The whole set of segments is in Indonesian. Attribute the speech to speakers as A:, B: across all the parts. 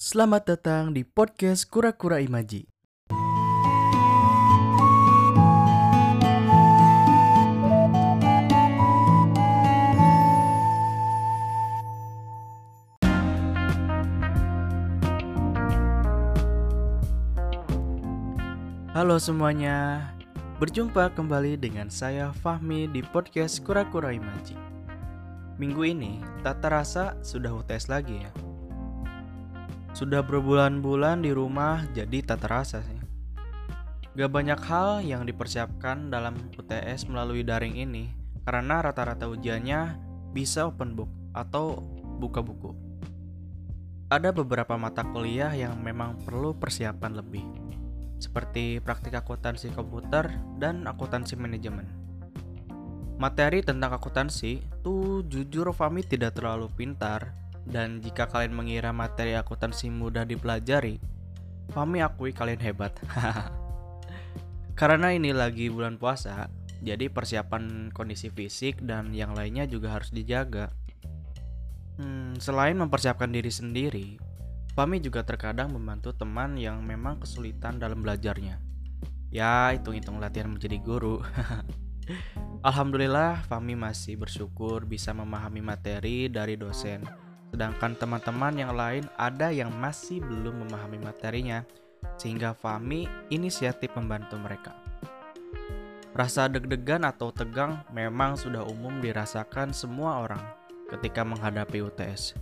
A: Selamat datang di podcast Kura-Kura Imaji. Halo semuanya, berjumpa kembali dengan saya Fahmi di podcast Kura-Kura Imaji. Minggu ini, tak terasa sudah UTS lagi ya. Sudah berbulan-bulan di rumah jadi tak terasa sih. Gak banyak hal yang dipersiapkan dalam UTS melalui daring ini karena rata-rata ujiannya bisa open book atau buka buku. Ada beberapa mata kuliah yang memang perlu persiapan lebih, seperti praktik akuntansi komputer dan akuntansi manajemen. Materi tentang akuntansi tuh jujur Fami tidak terlalu pintar dan jika kalian mengira materi akuntansi mudah dipelajari, Fami akui kalian hebat. Karena ini lagi bulan puasa, jadi persiapan kondisi fisik dan yang lainnya juga harus dijaga. Hmm, selain mempersiapkan diri sendiri, Fami juga terkadang membantu teman yang memang kesulitan dalam belajarnya. Ya, hitung-hitung latihan menjadi guru. Alhamdulillah, Fami masih bersyukur bisa memahami materi dari dosen. Sedangkan teman-teman yang lain ada yang masih belum memahami materinya, sehingga Fami inisiatif membantu mereka. Rasa deg-degan atau tegang memang sudah umum dirasakan semua orang ketika menghadapi UTS.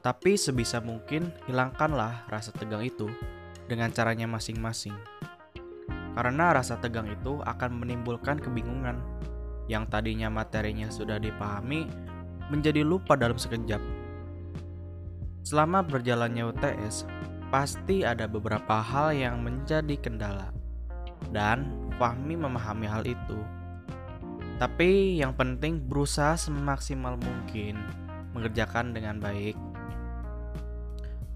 A: Tapi sebisa mungkin hilangkanlah rasa tegang itu dengan caranya masing-masing. Karena rasa tegang itu akan menimbulkan kebingungan yang tadinya materinya sudah dipahami menjadi lupa dalam sekejap. Selama berjalannya UTS, pasti ada beberapa hal yang menjadi kendala. Dan Fahmi memahami hal itu tapi yang penting berusaha semaksimal mungkin mengerjakan dengan baik.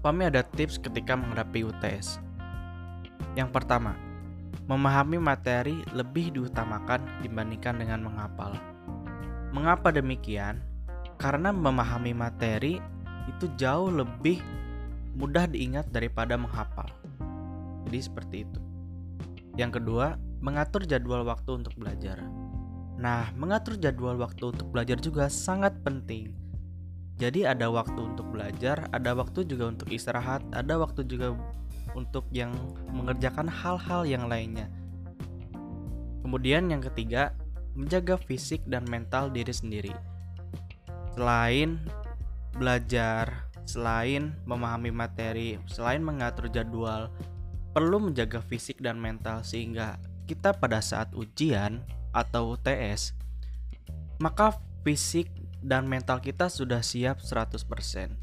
A: Fami ada tips ketika menghadapi UTS. Yang pertama, memahami materi lebih diutamakan dibandingkan dengan menghafal. Mengapa demikian? Karena memahami materi itu jauh lebih mudah diingat daripada menghafal. Jadi seperti itu. Yang kedua, mengatur jadwal waktu untuk belajar. Nah, mengatur jadwal waktu untuk belajar juga sangat penting. Jadi ada waktu untuk belajar, ada waktu juga untuk istirahat, ada waktu juga untuk yang mengerjakan hal-hal yang lainnya. Kemudian yang ketiga, menjaga fisik dan mental diri sendiri. Selain belajar, selain memahami materi, selain mengatur jadwal, perlu menjaga fisik dan mental sehingga kita pada saat ujian atau UTS, maka fisik dan mental kita sudah siap 100%.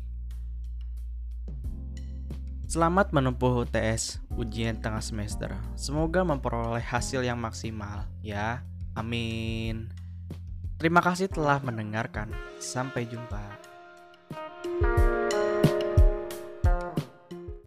A: Selamat menempuh UTS, ujian tengah semester. Semoga memperoleh hasil yang maksimal ya. Amin. Terima kasih telah mendengarkan. Sampai jumpa.